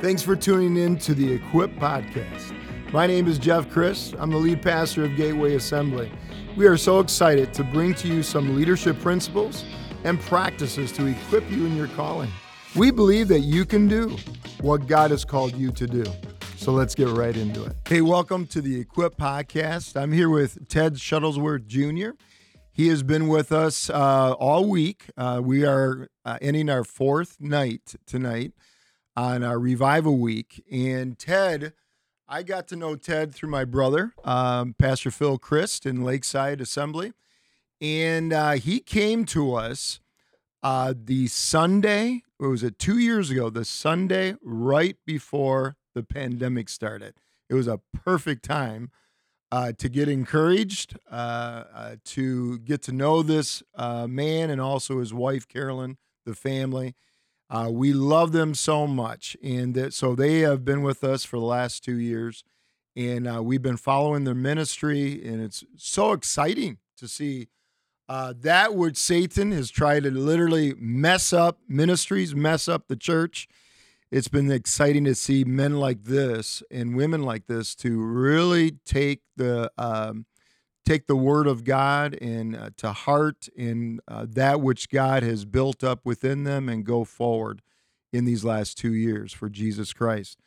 Thanks for tuning in to the Equip Podcast. My name is Jeff Christ. I'm the lead pastor of Gateway Assembly. We are so excited to bring to you some leadership principles and practices to equip you in your calling. We believe that you can do what God has called you to do. So let's get right into it. Hey, welcome to the Equip Podcast. I'm here with Ted Shuttlesworth Jr. He has been with us uh, all week. Uh, we are uh, ending our fourth night tonight on our revival week. And Ted, I got to know Ted through my brother, um, Pastor Phil Christ in Lakeside Assembly. And uh, he came to us uh, the Sunday, or was it two years ago, the Sunday right before the pandemic started. It was a perfect time uh, to get encouraged, uh, uh, to get to know this uh, man and also his wife, Carolyn, the family. Uh, we love them so much. And that, so they have been with us for the last two years. And uh, we've been following their ministry. And it's so exciting to see uh, that which Satan has tried to literally mess up ministries, mess up the church. It's been exciting to see men like this and women like this to really take the um, take the word of God and uh, to heart and uh, that which God has built up within them and go forward in these last two years for Jesus Christ.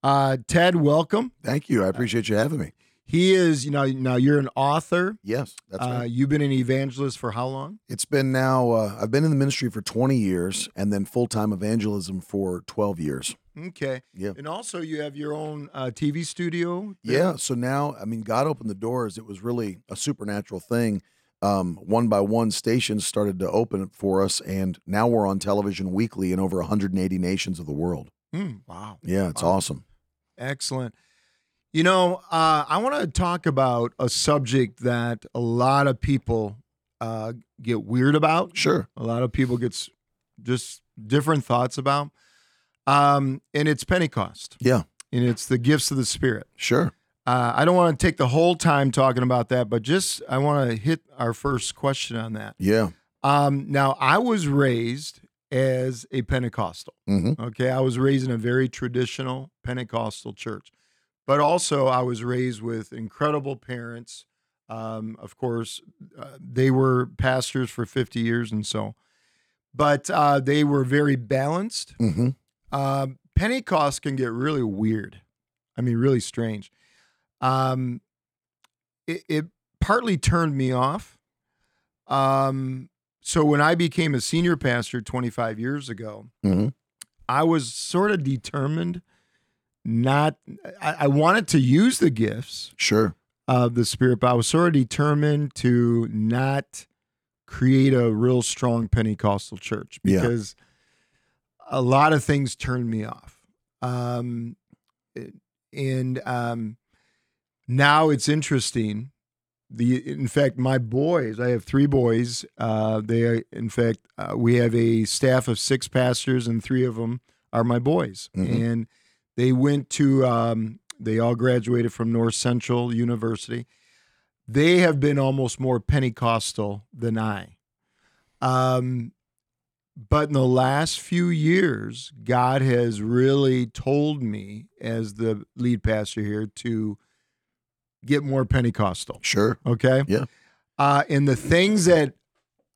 Uh, Ted, welcome. Thank you. I appreciate you having me. He is, you know, now you're an author. Yes, that's Uh, you've been an evangelist for how long? It's been now, uh, I've been in the ministry for 20 years and then full time evangelism for 12 years. Okay. Yeah. And also, you have your own uh, TV studio. there? Yeah. So now, I mean, God opened the doors. It was really a supernatural thing. Um, one by one, stations started to open it for us. And now we're on television weekly in over 180 nations of the world. Hmm, wow. Yeah, it's Wow. awesome. Excellent. You know, uh, I want to talk about a subject that a lot of people uh, get weird about. Sure. A lot of people get just different thoughts about. Um, and it's Pentecost, Yeah, and it's the gifts of the Spirit. sure. Uh, I don't want to take the whole time talking about that, but just I want to hit our first question on that. Yeah. Um, now, I was raised as a Pentecostal. hmm Okay, I was raised in a very traditional Pentecostal church, but also I was raised with incredible parents. Um, of course, uh, they were pastors for 50 years and so, but uh, they were very balanced. hmm Uh, Pentecost can get really weird. I mean, really strange. Um, it, it partly turned me off. Um, so when I became a senior pastor 25 years ago, hmm I was sort of determined not, I, I wanted to use the gifts Sure. of the Spirit, but I was sort of determined to not create a real strong Pentecostal church Yeah. because a lot of things turned me off. Um, and um, now it's interesting. The in fact, my boys, I have three boys. Uh, they are, in fact, uh, we have a staff of six pastors, and three of them are my boys. Mhm. And they went to, um, they all graduated from North Central University. They have been almost more Pentecostal than I. Um, but in the last few years, God has really told me, as the lead pastor here, to get more Pentecostal. Sure. Okay. Yeah. Uh, and the things that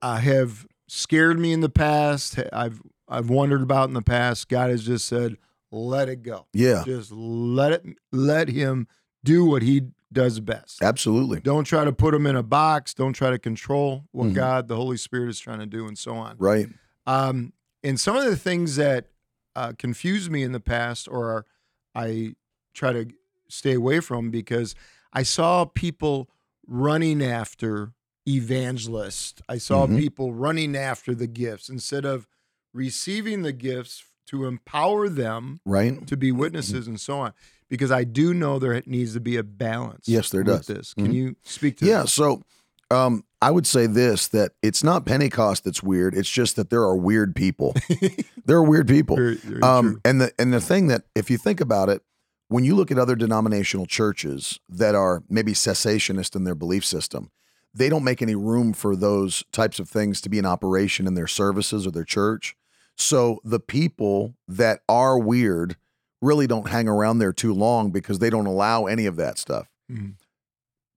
uh, have scared me in the past, I've I've wondered about in the past, God has just said, "Let it go. Yeah. Just let it. Let Him do what He does best. Absolutely. Don't try to put Him in a box. Don't try to control what Mhm. God, the Holy Spirit, is trying to do, and so on." Right. Um, and some of the things that uh, confuse me in the past, or are, I try to stay away from, because I saw people running after evangelists. I saw Mhm. people running after the gifts instead of receiving the gifts to empower them Right. to be witnesses and so on. Because I do know there needs to be a balance. Yes, there with does. This can Mhm. you speak to Yeah. this? So um, I would say this that it's not Pentecost that's weird. It's just that there are weird people. there are weird people. Very- very Um, and the and the thing that if you think about it, when you look at other denominational churches that are maybe cessationist in their belief system, they don't make any room for those types of things to be in operation in their services or their church. So the people that are weird really don't hang around there too long because they don't allow any of that stuff. Mhm.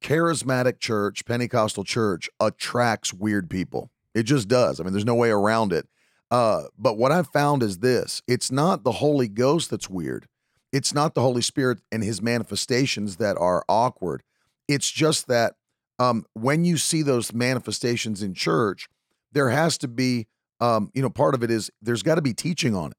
Charismatic church, Pentecostal church attracts weird people. It just does. I mean, there's no way around it. Uh, but what I've found is this it's not the Holy Ghost that's weird. It's not the Holy Spirit and his manifestations that are awkward. It's just that um, when you see those manifestations in church, there has to be, um, you know, part of it is there's got to be teaching on it.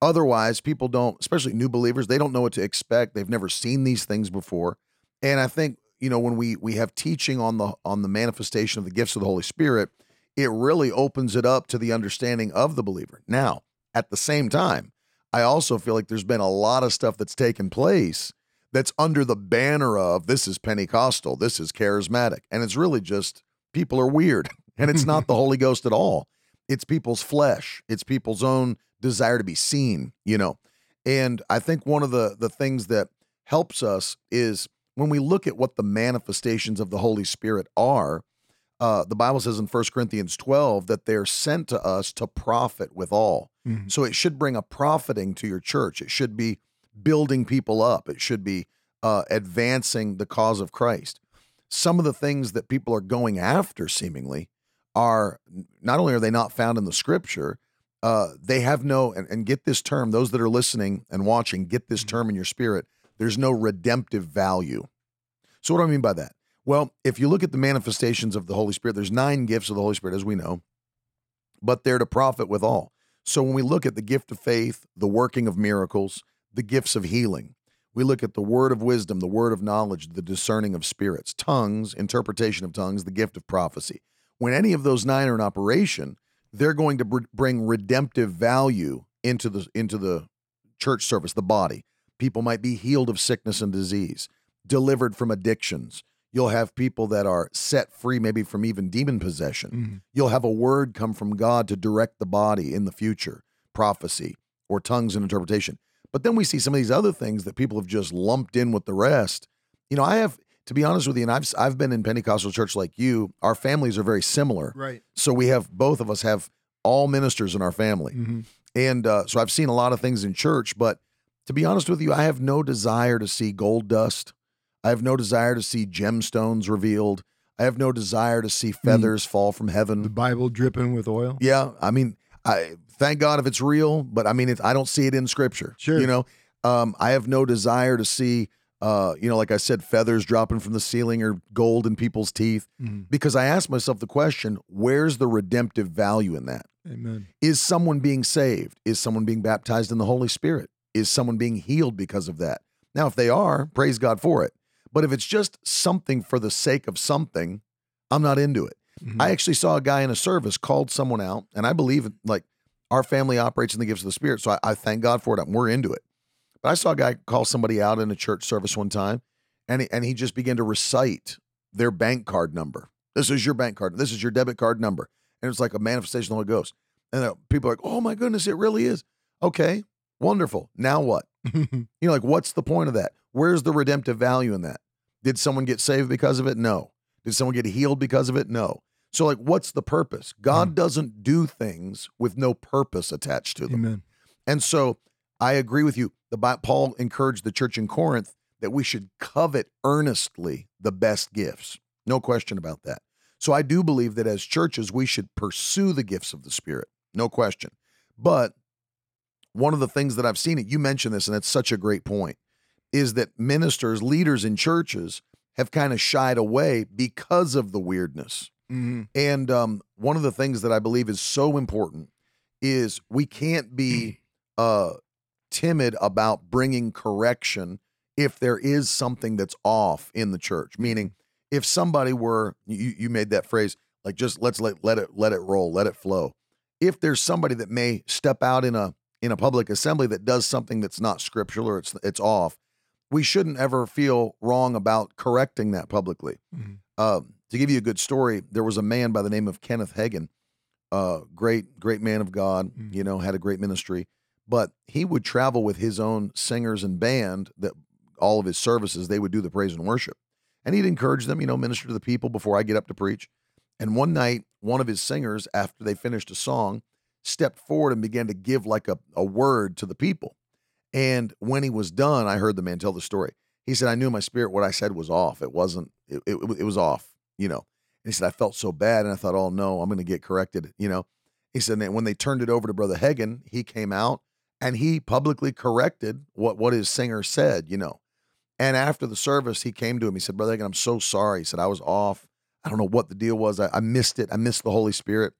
Otherwise, people don't, especially new believers, they don't know what to expect. They've never seen these things before. And I think, you know, when we we have teaching on the on the manifestation of the gifts of the Holy Spirit, it really opens it up to the understanding of the believer. Now, at the same time, I also feel like there's been a lot of stuff that's taken place that's under the banner of this is Pentecostal, this is charismatic. And it's really just people are weird. And it's not the Holy Ghost at all. It's people's flesh, it's people's own desire to be seen, you know. And I think one of the the things that helps us is when we look at what the manifestations of the Holy Spirit are, uh, the Bible says in 1 Corinthians 12 that they're sent to us to profit withal. Mhm. So it should bring a profiting to your church. It should be building people up. It should be uh, advancing the cause of Christ. Some of the things that people are going after, seemingly, are not only are they not found in the scripture, uh, they have no, and, and get this term, those that are listening and watching, get this term in your spirit. There's no redemptive value. So, what do I mean by that? Well, if you look at the manifestations of the Holy Spirit, there's nine gifts of the Holy Spirit, as we know, but they're to profit with all. So, when we look at the gift of faith, the working of miracles, the gifts of healing, we look at the word of wisdom, the word of knowledge, the discerning of spirits, tongues, interpretation of tongues, the gift of prophecy. When any of those nine are in operation, they're going to br- bring redemptive value into the into the church service, the body. People might be healed of sickness and disease, delivered from addictions. You'll have people that are set free, maybe from even demon possession. Mhm. You'll have a word come from God to direct the body in the future, prophecy or tongues and interpretation. But then we see some of these other things that people have just lumped in with the rest. You know, I have to be honest with you, and I've I've been in Pentecostal church like you. Our families are very similar, Right. so we have both of us have all ministers in our family, Mhm. and uh, so I've seen a lot of things in church. But to be honest with you, I have no desire to see gold dust. I have no desire to see gemstones revealed. I have no desire to see feathers fall from heaven. The Bible dripping with oil. Yeah, I mean, I thank God if it's real, but I mean, it, I don't see it in Scripture. Sure. you know, um, I have no desire to see, uh, you know, like I said, feathers dropping from the ceiling or gold in people's teeth, Mhm. because I ask myself the question: Where's the redemptive value in that? Amen. Is someone being saved? Is someone being baptized in the Holy Spirit? Is someone being healed because of that? Now, if they are, praise God for it. But if it's just something for the sake of something, I'm not into it. Mhm. I actually saw a guy in a service called someone out, and I believe like our family operates in the gifts of the Spirit, so I, I thank God for it. We're into it. But I saw a guy call somebody out in a church service one time, and he, and he just began to recite their bank card number. This is your bank card. This is your debit card number, and it's like a manifestation of the Holy Ghost. And people are like, "Oh my goodness, it really is." Okay, wonderful. Now what? You know, like, what's the point of that? Where's the redemptive value in that? Did someone get saved because of it? No. Did someone get healed because of it? No. So, like, what's the purpose? God hmm. doesn't do things with no purpose attached to them. Amen. And so, I agree with you. The Paul encouraged the church in Corinth that we should covet earnestly the best gifts. No question about that. So, I do believe that as churches, we should pursue the gifts of the Spirit. No question. But one of the things that I've seen it, you mentioned this, and it's such a great point, is that ministers, leaders in churches have kind of shied away because of the weirdness. Mhm. And um, one of the things that I believe is so important is we can't be uh, timid about bringing correction if there is something that's off in the church. Meaning, if somebody were you, you made that phrase like just let's let let it let it roll, let it flow. If there's somebody that may step out in a in a public assembly that does something that's not scriptural or it's it's off, we shouldn't ever feel wrong about correcting that publicly. Mhm. Um, to give you a good story, there was a man by the name of Kenneth Hagin, uh, great, great man of God, Mm. you know, had a great ministry, but he would travel with his own singers and band that all of his services, they would do the praise and worship. And he'd encourage them, you know, minister to the people before I get up to preach. And one night, one of his singers, after they finished a song, stepped forward and began to give like a, a word to the people. And when he was done, I heard the man tell the story. He said, I knew in my spirit what I said was off. It wasn't, it, it, it was off, you know. And he said, I felt so bad. And I thought, oh no, I'm going to get corrected, you know. He said, when they turned it over to Brother Hagin, he came out and he publicly corrected what, what his singer said, you know. And after the service, he came to him. He said, Brother Hagin, I'm so sorry. He said, I was off. I don't know what the deal was. I, I missed it. I missed the Holy Spirit.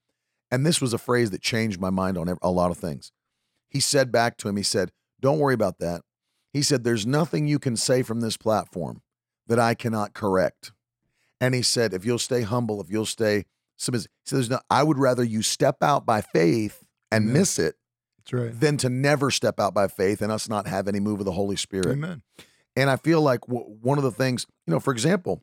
And this was a phrase that changed my mind on a lot of things. He said back to him, he said, Don't worry about that. He said, There's nothing you can say from this platform that I cannot correct. And he said, If you'll stay humble, if you'll stay submissive, he said, There's no, I would rather you step out by faith and Amen. miss it That's right. than to never step out by faith and us not have any move of the Holy Spirit. Amen. And I feel like w- one of the things, you know, for example,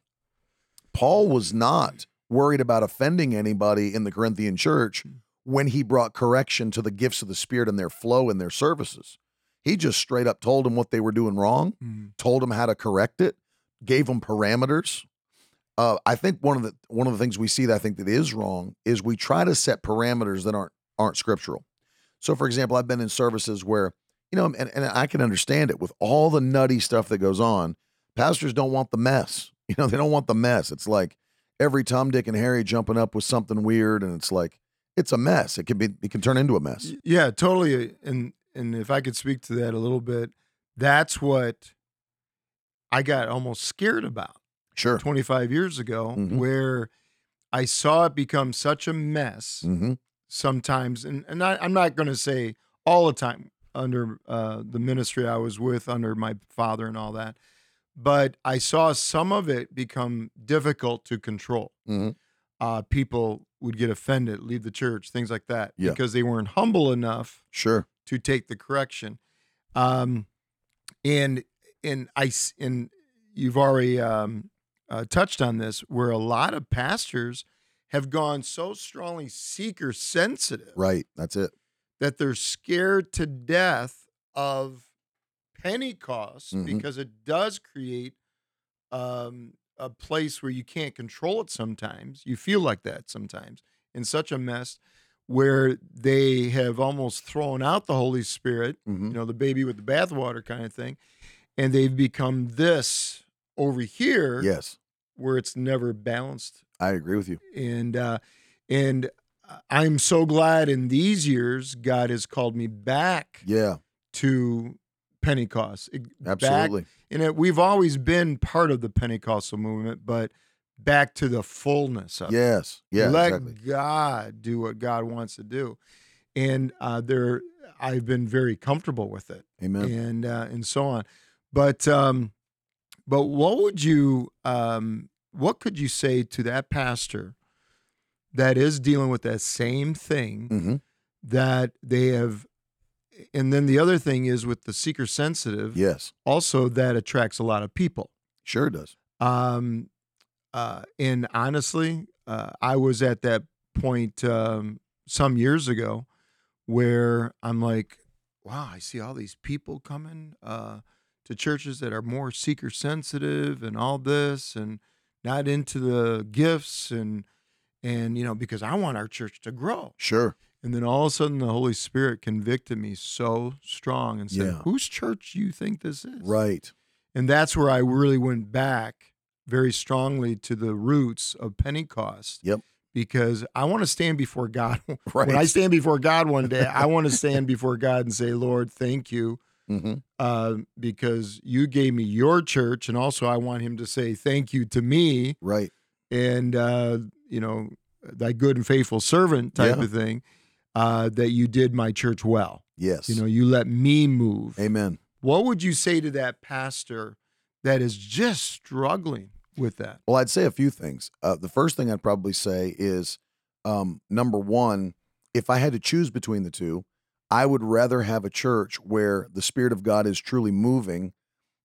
Paul was not worried about offending anybody in the Corinthian church when he brought correction to the gifts of the Spirit and their flow in their services. He just straight up told them what they were doing wrong, Mhm. told them how to correct it, gave them parameters. Uh, I think one of the one of the things we see that I think that is wrong is we try to set parameters that aren't aren't scriptural. So, for example, I've been in services where you know, and, and I can understand it with all the nutty stuff that goes on. Pastors don't want the mess. You know, they don't want the mess. It's like every Tom, Dick, and Harry jumping up with something weird, and it's like it's a mess. It can be, it can turn into a mess. Yeah, totally. And and if I could speak to that a little bit, that's what I got almost scared about Sure. 25 years ago, Mhm. where I saw it become such a mess hmm sometimes. And and I, I'm not going to say all the time under uh, the ministry I was with, under my father and all that, but I saw some of it become difficult to control. hmm Uh, people would get offended, leave the church, things like that, Yeah. because they weren't humble enough Sure. to take the correction. Um, and and I and you've already um, uh, touched on this, where a lot of pastors have gone so strongly seeker sensitive Right. That's it. that they're scared to death of Pentecost Mhm. because it does create um, a place where you can't control it sometimes. You feel like that sometimes in such a mess where they have almost thrown out the Holy Spirit, hmm you know, the baby with the bathwater kind of thing, and they've become this over here Yes, where it's never balanced I agree with you. and uh, and I'm so glad in these years God has called me back Yeah, to Pentecost. It- back- absolutely. and it, we've always been part of the Pentecostal movement, but back to the fullness of it. Yes. Yeah. Let exactly. God do what God wants to do, and uh, there I've been very comfortable with it Amen. and uh, and so on. But um, but what would you um, what could you say to that pastor that is dealing with that same thing hmm that they have? And then the other thing is with the seeker sensitive, Yes. also that attracts a lot of people. Sure does. Um, uh, and honestly, uh, I was at that point um, some years ago where I'm like, wow, I see all these people coming uh, to churches that are more seeker sensitive and all this and not into the gifts and and you know because I want our church to grow. Sure. And then all of a sudden the Holy Spirit convicted me so strong and said, Yeah. "Whose church do you think this is?" Right. And that's where I really went back very strongly to the roots of Pentecost. Yep. Because I want to stand before God. Right. When I stand before God one day, I want to stand before God and say, Lord, thank you. Hmm Uh, because you gave me your church. And also, I want him to say thank you to me Right. and, uh, you know, thy good and faithful servant type Yeah. of thing, uh, that you did my church well. Yes. You know, you let me move. Amen. What would you say to that pastor that is just struggling with that? Well, I'd say a few things. Uh, the first thing I'd probably say is um, number one, if I had to choose between the two, I would rather have a church where the Spirit of God is truly moving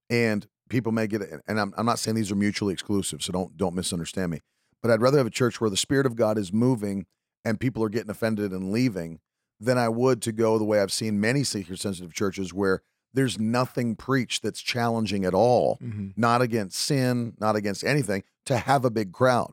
and people may get it. and I'm, I'm not saying these are mutually exclusive, so don't don't misunderstand me. But I'd rather have a church where the Spirit of God is moving and people are getting offended and leaving than I would to go the way I've seen many seeker sensitive churches where there's nothing preached that's challenging at all Mm-hmm. not against sin, not against anything, to have a big crowd.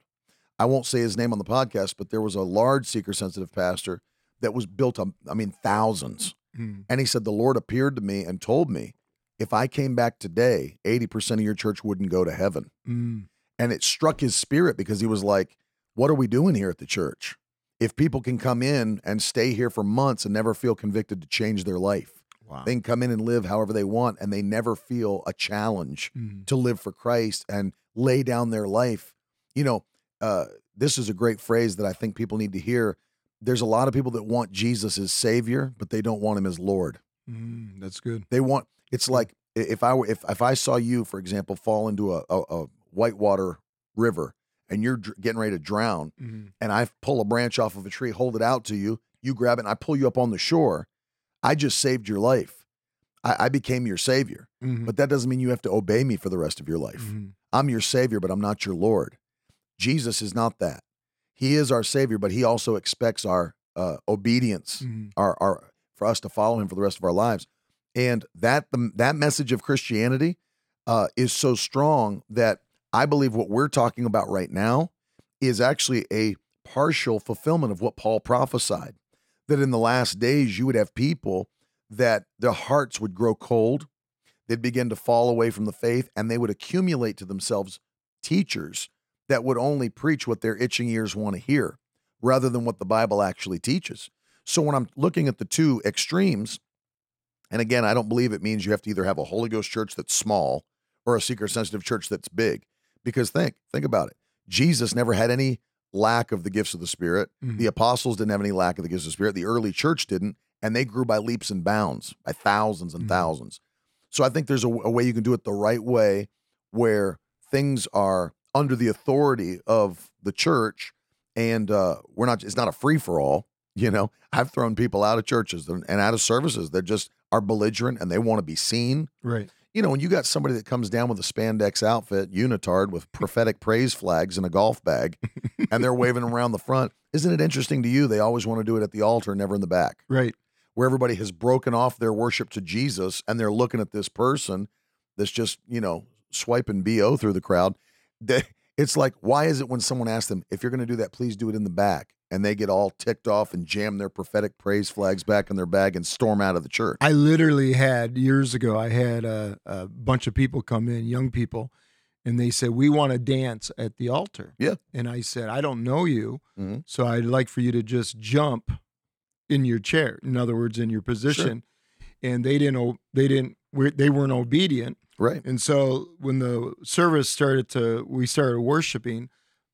I won't say his name on the podcast, but there was a large seeker sensitive pastor that was built on, I mean, thousands. Mm. And he said, The Lord appeared to me and told me, if I came back today, 80% of your church wouldn't go to heaven. Mm. And it struck his spirit because he was like, What are we doing here at the church? If people can come in and stay here for months and never feel convicted to change their life, Wow. they can come in and live however they want and they never feel a challenge Mm. to live for Christ and lay down their life. You know, uh, this is a great phrase that I think people need to hear. There's a lot of people that want Jesus as Savior, but they don't want Him as Lord. Mm. That's good. They want. It's like if I were if if I saw you, for example, fall into a a, a whitewater river and you're dr- getting ready to drown, Mm. and I pull a branch off of a tree, hold it out to you, you grab it, and I pull you up on the shore. I just saved your life. I, I became your Savior, Mhm. but that doesn't mean you have to obey me for the rest of your life. Mhm. I'm your Savior, but I'm not your Lord. Jesus is not that. He is our Savior, but He also expects our uh, obedience, Mhm. our, our for us to follow Him for the rest of our lives. And that the, that message of Christianity uh, is so strong that I believe what we're talking about right now is actually a partial fulfillment of what Paul prophesied. That in the last days you would have people that their hearts would grow cold, they'd begin to fall away from the faith, and they would accumulate to themselves teachers that would only preach what their itching ears want to hear rather than what the Bible actually teaches. So when I'm looking at the two extremes, and again, I don't believe it means you have to either have a Holy Ghost church that's small or a seeker sensitive church that's big. Because think, think about it. Jesus never had any lack of the gifts of the Spirit. Mhm. The apostles didn't have any lack of the gifts of the Spirit. The early church didn't, and they grew by leaps and bounds, by thousands and Mhm. thousands. So I think there's a, a way you can do it the right way where things are under the authority of the church and uh, we're not it's not a free for all you know i've thrown people out of churches and and out of services that just are belligerent and they want to be seen Right. you know when you got somebody that comes down with a spandex outfit unitard with prophetic praise flags in a golf bag and they're waving around the front isn't it interesting to you they always want to do it at the altar never in the back Right. where everybody has broken off their worship to Jesus and they're looking at this person that's just, you know, swiping BO through the crowd. They, it's like, why is it when someone asks them, if you're going to do that, please do it in the back? And they get all ticked off and jam their prophetic praise flags back in their bag and storm out of the church. I literally had years ago. I had a, a bunch of people come in, young people, and they said we want to dance at the altar. Yeah. And I said I don't know you, Mhm. so I'd like for you to just jump in your chair. In other words, in your position. And they didn't. They didn't. They weren't obedient. Right. And so when the service started to, we started worshiping.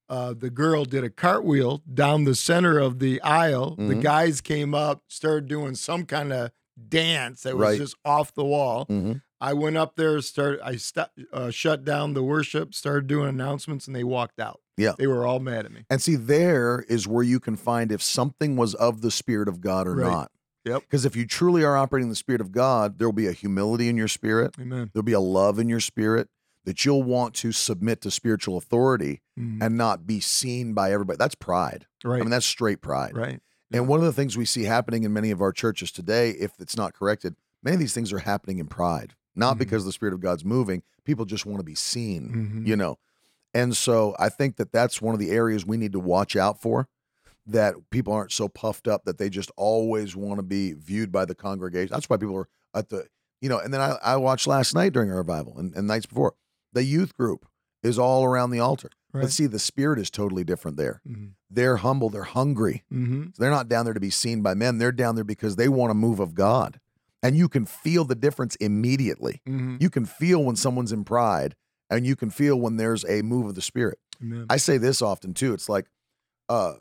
Uh, the girl did a cartwheel down the center of the aisle. The Mhm. guys came up, started doing some kind of dance that was Right. just off the wall. hmm I went up there, started, I stu- uh, shut down the worship, started doing announcements, and they walked out. Yeah. they were all mad at me. And see, there is where you can find if something was of the Spirit of God or Right. not. Yep. Because if you truly are operating in the Spirit of God, there will be a humility in your spirit. Amen. There'll be a love in your spirit that you'll want to submit to spiritual authority Mhm. and not be seen by everybody. That's pride. right, I mean, that's straight pride. right. And one of the things we see happening in many of our churches today, if it's not corrected, many of these things are happening in pride, not Mhm. because the Spirit of God's moving. People just want to be seen, Mhm. you know. And so I think that that's one of the areas we need to watch out for. That people aren't so puffed up that they just always want to be viewed by the congregation. That's why people are at the, you know. And then I, I watched last night during our revival and, and nights before. The youth group is all around the altar. Right. But see, the spirit is totally different there. Mhm. They're humble. They're hungry. Mhm. So they're not down there to be seen by men. They're down there because they want a move of God. And you can feel the difference immediately. Mhm. You can feel when someone's in pride and you can feel when there's a move of the spirit. Amen. I say this often too. It's like uh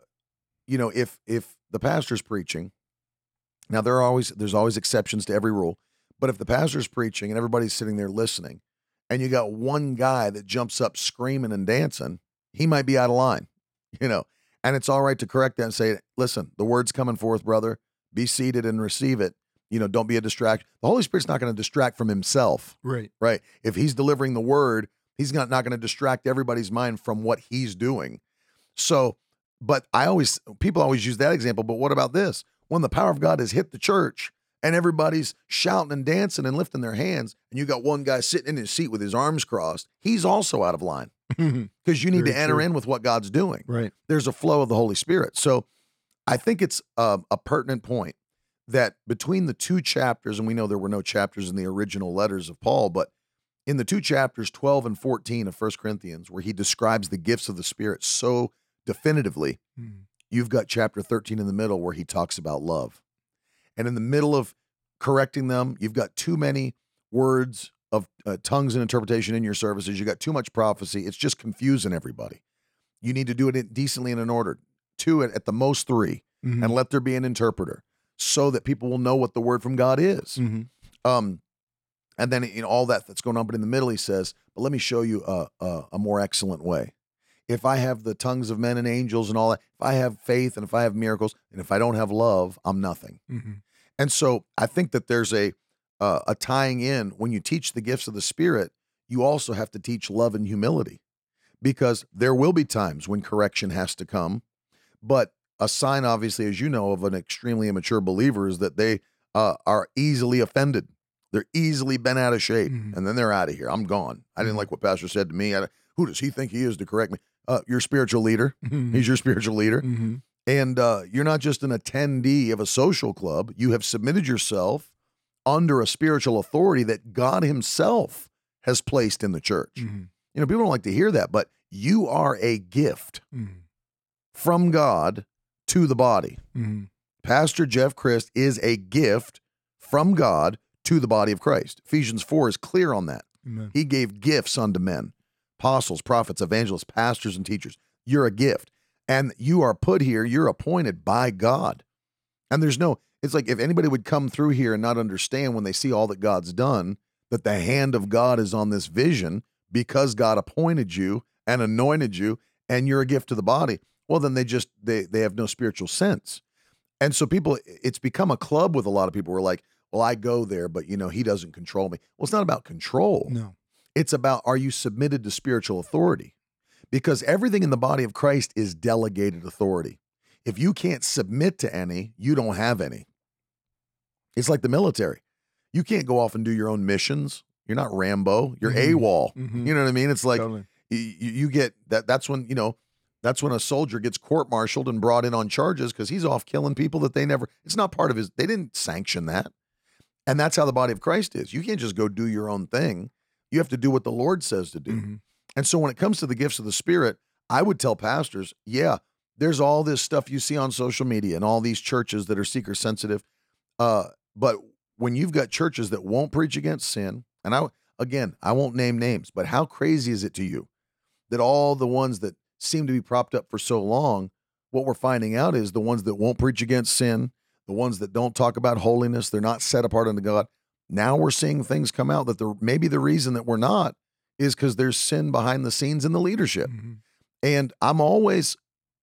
you know, if if the pastor's preaching, now there are always there's always exceptions to every rule, but if the pastor's preaching and everybody's sitting there listening and you got one guy that jumps up screaming and dancing, he might be out of line. You know, and it's all right to correct that and say, listen, the word's coming forth, brother. Be seated and receive it. You know, don't be a distraction. The Holy Spirit's not going to distract from himself, right. right? If he's delivering the word, he's not, not going to distract everybody's mind from what he's doing. So, but I always, people always use that example. But what about this? When the power of God has hit the church and everybody's shouting and dancing and lifting their hands, and you got one guy sitting in his seat with his arms crossed, he's also out of line because you need Very to enter true. in with what God's doing right. there's a flow of the Holy Spirit. So I think it's um, a pertinent point that between the two chapters, and we know there were no chapters in the original letters of Paul, but in the two chapters, 12 and 14 of First Corinthians, where he describes the gifts of the Spirit so definitively, Mm. you've got chapter 13 in the middle where he talks about love. And in the middle of correcting them, you've got too many words of uh, tongues and interpretation in your services. You got too much prophecy. It's just confusing everybody. You need to do it decently and in order. Two at, at the most 3 Mhm. and let there be an interpreter so that people will know what the word from God is. Mhm. Um, and then know all that that's going on, but in the middle he says, "But let me show you a, a a more excellent way. If I have the tongues of men and angels and all that, if I have faith and if I have miracles, and if I don't have love, I'm nothing." Mhm. And so I think that there's a uh, a tying in when you teach the gifts of the Spirit, you also have to teach love and humility, because there will be times when correction has to come, but a sign, obviously, as you know, of an extremely immature believer is that they uh, are easily offended. They're easily bent out of shape, Mhm. and then they're out of here. I'm gone. I didn't Mhm. like what Pastor said to me. I, who does he think he is to correct me? Uh, your spiritual leader. Mhm. He's your spiritual leader. Mhm. And uh, you're not just an attendee of a social club. You have submitted yourself under a spiritual authority that God Himself has placed in the church. Mhm. You know, people don't like to hear that, but you are a gift Mhm. from God to the body. Mhm. Pastor Jeff Christ is a gift from God to the body of Christ. Ephesians 4 is clear on that. Amen. He gave gifts unto men apostles, prophets, evangelists, pastors, and teachers. You're a gift. And you are put here, you're appointed by God. And there's no, it's like if anybody would come through here and not understand when they see all that God's done, that the hand of God is on this vision because God appointed you and anointed you and you're a gift to the body. Well, then they just they they have no spiritual sense. And so people it's become a club with a lot of people who are like, well, I go there, but you know, he doesn't control me. Well, it's not about control. No. It's about are you submitted to spiritual authority? Because everything in the body of Christ is delegated authority. If you can't submit to any, you don't have any. It's like the military. You can't go off and do your own missions. You're not Rambo. You're Mhm. AWOL. Mhm. You know what I mean? It's like Totally. you, you get that. That's when you know. That's when a soldier gets court-martialed and brought in on charges because he's off killing people that they never. It's not part of his. They didn't sanction that, and that's how the body of Christ is. You can't just go do your own thing. You have to do what the Lord says to do. Mhm. And so when it comes to the gifts of the Spirit, I would tell pastors, yeah, there's all this stuff you see on social media and all these churches that are seeker sensitive. Uh, but when you've got churches that won't preach against sin, and I again, I won't name names, but how crazy is it to you that all the ones that seem to be propped up for so long, what we're finding out is the ones that won't preach against sin, the ones that don't talk about holiness, they're not set apart unto God. Now we're seeing things come out that the maybe the reason that we're not is because there's sin behind the scenes in the leadership. Mhm. And I'm always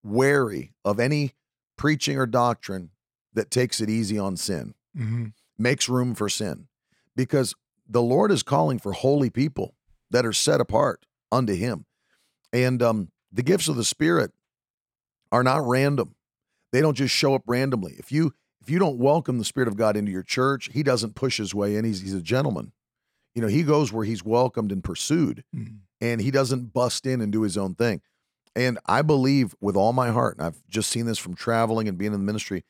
wary of any preaching or doctrine that takes it easy on sin, Mhm. makes room for sin, because the Lord is calling for holy people that are set apart unto Him. And um, the gifts of the Spirit are not random; they don't just show up randomly. If you if you don't welcome the Spirit of God into your church, He doesn't push His way in. He's He's a gentleman. You know, He goes where He's welcomed and pursued Mhm. and he doesn't bust in and do his own thing. And I believe with all my heart, and I've just seen this from traveling and being in the ministry,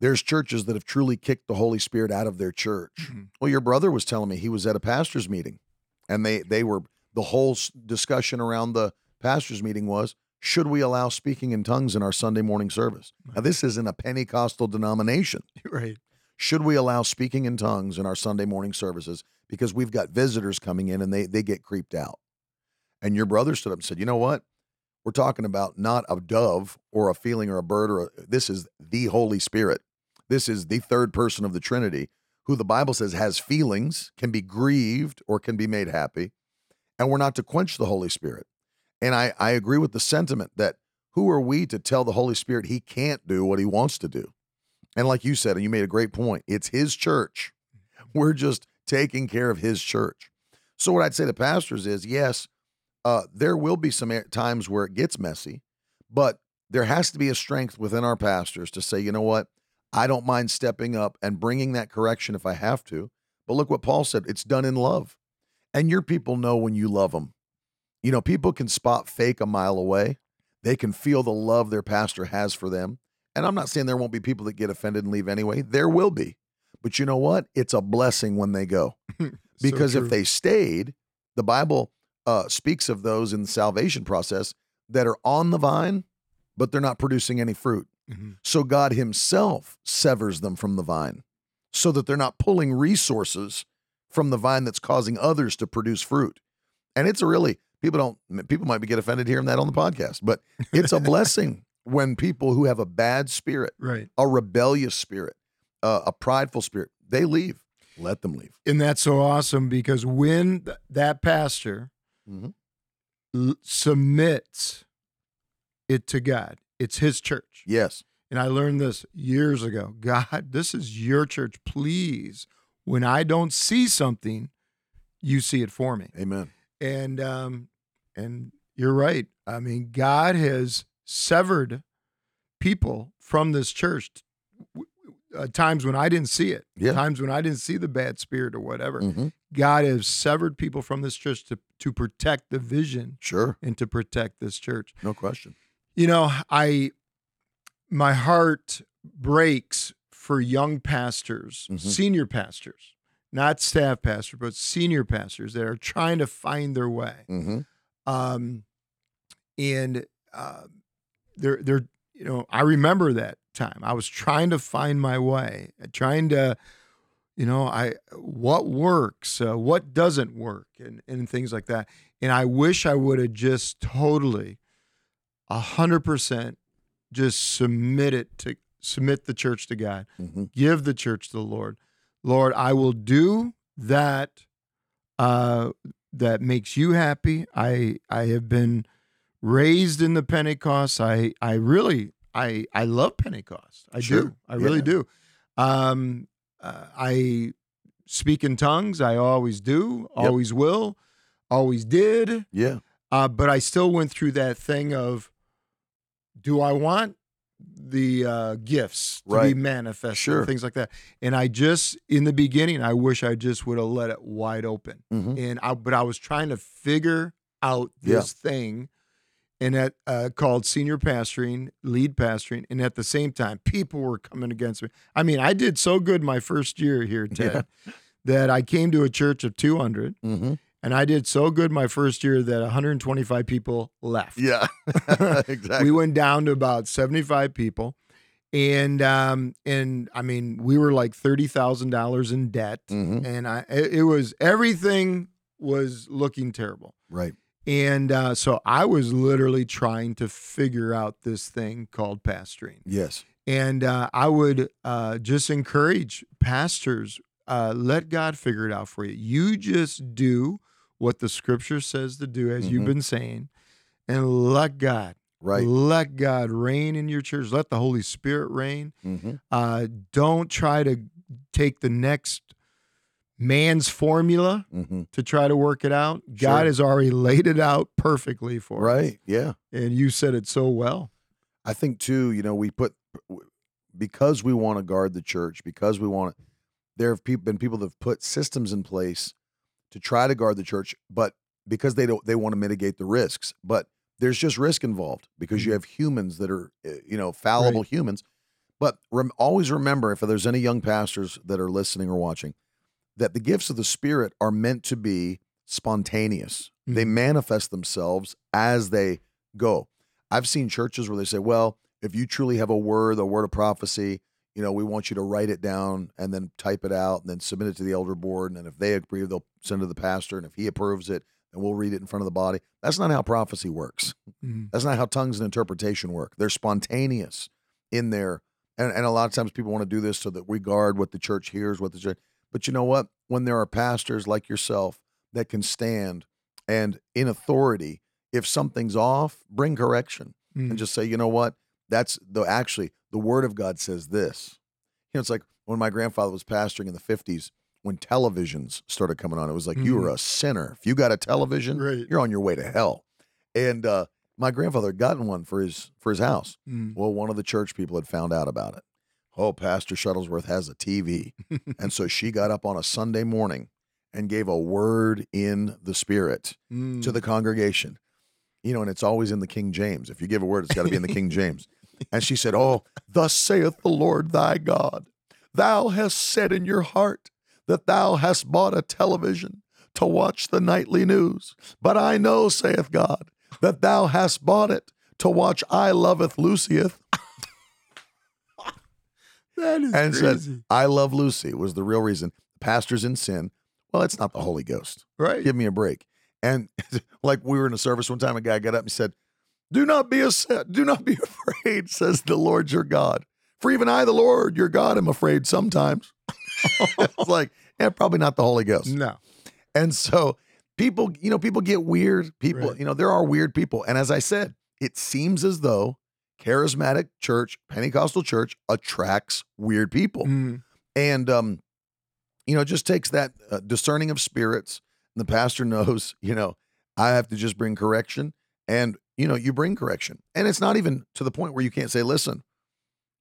there's churches that have truly kicked the Holy Spirit out of their church. Mhm. Well, your brother was telling me he was at a pastor's meeting, and they they were the whole discussion around the pastor's meeting was should we allow speaking in tongues in our Sunday morning service? Now, this isn't a Pentecostal denomination Right. should we allow speaking in tongues in our Sunday morning services because we've got visitors coming in and they they get creeped out. And your brother stood up and said, "You know what? We're talking about not a dove or a feeling or a bird or a, this is the Holy Spirit. This is the third person of the Trinity who the Bible says has feelings, can be grieved or can be made happy, and we're not to quench the Holy Spirit." And I I agree with the sentiment that who are we to tell the Holy Spirit he can't do what he wants to do? And like you said, and you made a great point, it's his church. We're just taking care of his church. So what I'd say to pastors is, yes, uh, there will be some times where it gets messy, but there has to be a strength within our pastors to say, you know what, I don't mind stepping up and bringing that correction if I have to. But look what Paul said: it's done in love, and your people know when you love them. You know, people can spot fake a mile away. They can feel the love their pastor has for them, And I'm not saying there won't be people that get offended and leave anyway. There will be. But you know what? It's a blessing when they go. Because So if they stayed, the Bible uh, speaks of those in the salvation process that are on the vine, but they're not producing any fruit. Mhm. So God Himself severs them from the vine so that they're not pulling resources from the vine that's causing others to produce fruit. And it's a really, people don't, people might be get offended hearing that on the podcast, but it's a blessing when people who have a bad spirit, right. a rebellious spirit, uh, a prideful spirit, they leave. Let them leave. And that's so awesome because when th- that pastor Mhm. l- submits it to God, it's his church. Yes. And I learned this years ago. God, this is your church. Please, when I don't see something, you see it for me. Amen. And um, and you're right. I mean, God has severed people from this church. w- Uh, times when I didn't see it, Yeah. times when I didn't see the bad spirit or whatever. Mhm. God has severed people from this church to to protect the vision Sure. and to protect this church. No question. You know, I my heart breaks for young pastors, Mhm. senior pastors, not staff pastors, but senior pastors that are trying to find their way. hmm Um, and uh, they're they're you know I remember that time. I was trying to find my way, trying to you know I what works, uh, what doesn't work, and and things like that. And I wish I would have just totally, a hundred percent, just submit it to submit the church to God hmm give the church to the Lord. Lord, I will do that uh, that makes you happy. I I have been raised in the Pentecost. I I really I I love Pentecost. I Sure. do. I really Yeah. do. Um, uh, I speak in tongues. I always do. Yep. Always will. Always did. Yeah. Uh, but I still went through that thing of, do I want the uh, gifts to be manifested, Sure. things like that. And I just in the beginning, I wish I just would have let it wide open. hmm And I, but I was trying to figure out Yeah. this thing, and that uh, called senior pastoring, lead pastoring, and at the same time, people were coming against me. I mean, I did so good my first year here, Ted, that I came to a church of two hundred. hmm And I did so good my first year that 125 people left. Yeah. exactly. We went down to about 75 people. And um and I mean we were like thirty thousand dollars in debt, hmm and I it, it was everything was looking terrible, Right. and uh, so I was literally trying to figure out this thing called pastoring, Yes. and uh, I would uh, just encourage pastors uh, let God figure it out for you. You just do what the Scripture says to do, as you've Mhm. been saying, and let God Right. let God reign in your church. Let the Holy Spirit reign. hmm Uh, don't try to take the next man's formula hmm to try to work it out. Sure. God has already laid it out perfectly for us. Right. Yeah. And you said it so well. I think too, you know, we put because we want to guard the church, because we want to. There have been people that have put systems in place to try to guard the church, but because they don't, they want to mitigate the risks. But there's just risk involved because you Mhm. have humans that are, uh, you know, fallible humans. But rem- always remember, if there's any young pastors that are listening or watching, that the gifts of the Spirit are meant to be spontaneous. They Mhm. manifest themselves as they go. I've seen churches where they say, well, if you truly have a word, a word of prophecy, you know, we want you to write it down and then type it out and then submit it to the elder board. And then if they agree, they'll send it to the pastor. And if he approves it, then we'll read it in front of the body. That's not how prophecy works. Mhm. That's not how tongues and interpretation work. They're spontaneous in there. And, and a lot of times people want to do this so that we guard what the church hears, what the church. But you know what? When there are pastors like yourself that can stand and in authority, if something's off, bring correction Mhm. and just say, you know what? That's the actually the word of God says this. You know, it's like when my grandfather was pastoring in the 50s, when televisions started coming on, it was like you were a sinner. If you got a television, Right. you're on your way to hell. And uh, my grandfather had gotten one for his for his house. Mhm. Well, one of the church people had found out about it. Oh, Pastor Shuttlesworth has a TV. and so she got up on a Sunday morning and gave a word in the spirit Mm. to the congregation. You know, and it's always in the King James. If you give a word, it's got to be in the King James. And she said, Oh, thus saith the Lord thy God, thou hast said in your heart that thou hast bought a television to watch the nightly news. But I know, saith God, that thou hast bought it to watch I Loveth Lucieth. That is and crazy. said, I love Lucy was the real reason. Pastor's in sin. Well, it's not the Holy Ghost. right. Give me a break. And like we were in a service one time, a guy got up and said, Do not be a, do not be afraid, says the Lord your God. For even I, the Lord your God, am afraid sometimes. it's like, yeah, probably not the Holy Ghost. No. And so people, you know, people get weird. People, Right. you know, there are weird people. And as I said, it seems as though charismatic church, Pentecostal church attracts weird people. Mm, And, um, you know, it just takes that uh, discerning of spirits. And the pastor knows, you know, I have to just bring correction. And, you know, you bring correction. And it's not even to the point where you can't say, listen,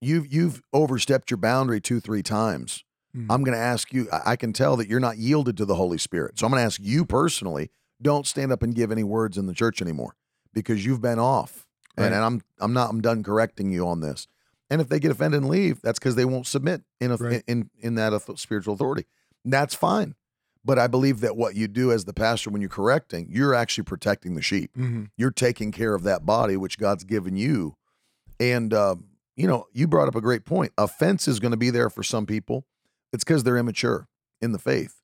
you've, you've overstepped your boundary two, three times. Mm. I'm going to ask you, I can tell that you're not yielded to the Holy Spirit. So I'm going to ask you personally, don't stand up and give any words in the church anymore because you've been off. And, Right. and I'm I'm not I'm done correcting you on this. And if they get offended and leave, that's because they won't submit in a, Right. in in that spiritual authority. That's fine. But I believe that what you do as the pastor when you're correcting, you're actually protecting the sheep mhm. you're taking care of that body which God's given you. And uh, you know, you brought up a great point. Offense is going to be there for some people. It's because they're immature in the faith.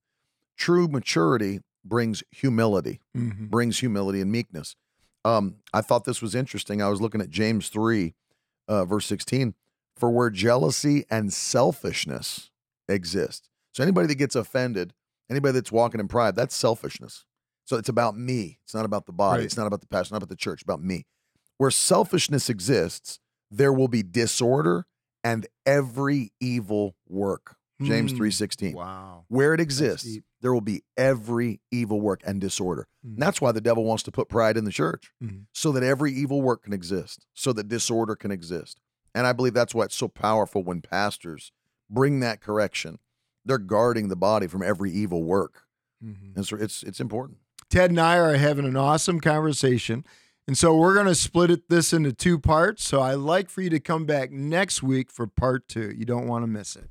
True maturity brings humility, Mhm. brings humility and meekness. Um, I thought this was interesting. I was looking at James three, uh, verse sixteen. For where jealousy and selfishness exist, so anybody that gets offended, anybody that's walking in pride, that's selfishness. So it's about me. It's not about the body. Right. It's not about the pastor, not about the church, about me. Where selfishness exists, there will be disorder and every evil work. James Mm. 3:16. Wow. Where it exists, there will be every evil work and disorder. Mhm. And that's why the devil wants to put pride in the church Mhm. so that every evil work can exist, so that disorder can exist. And I believe that's why it's so powerful when pastors bring that correction. They're guarding the body from every evil work. Mhm. And so it's it's important. Ted and I are having an awesome conversation. And so we're going to split it this into two parts. So I like for you to come back next week for part two. You don't want to miss it.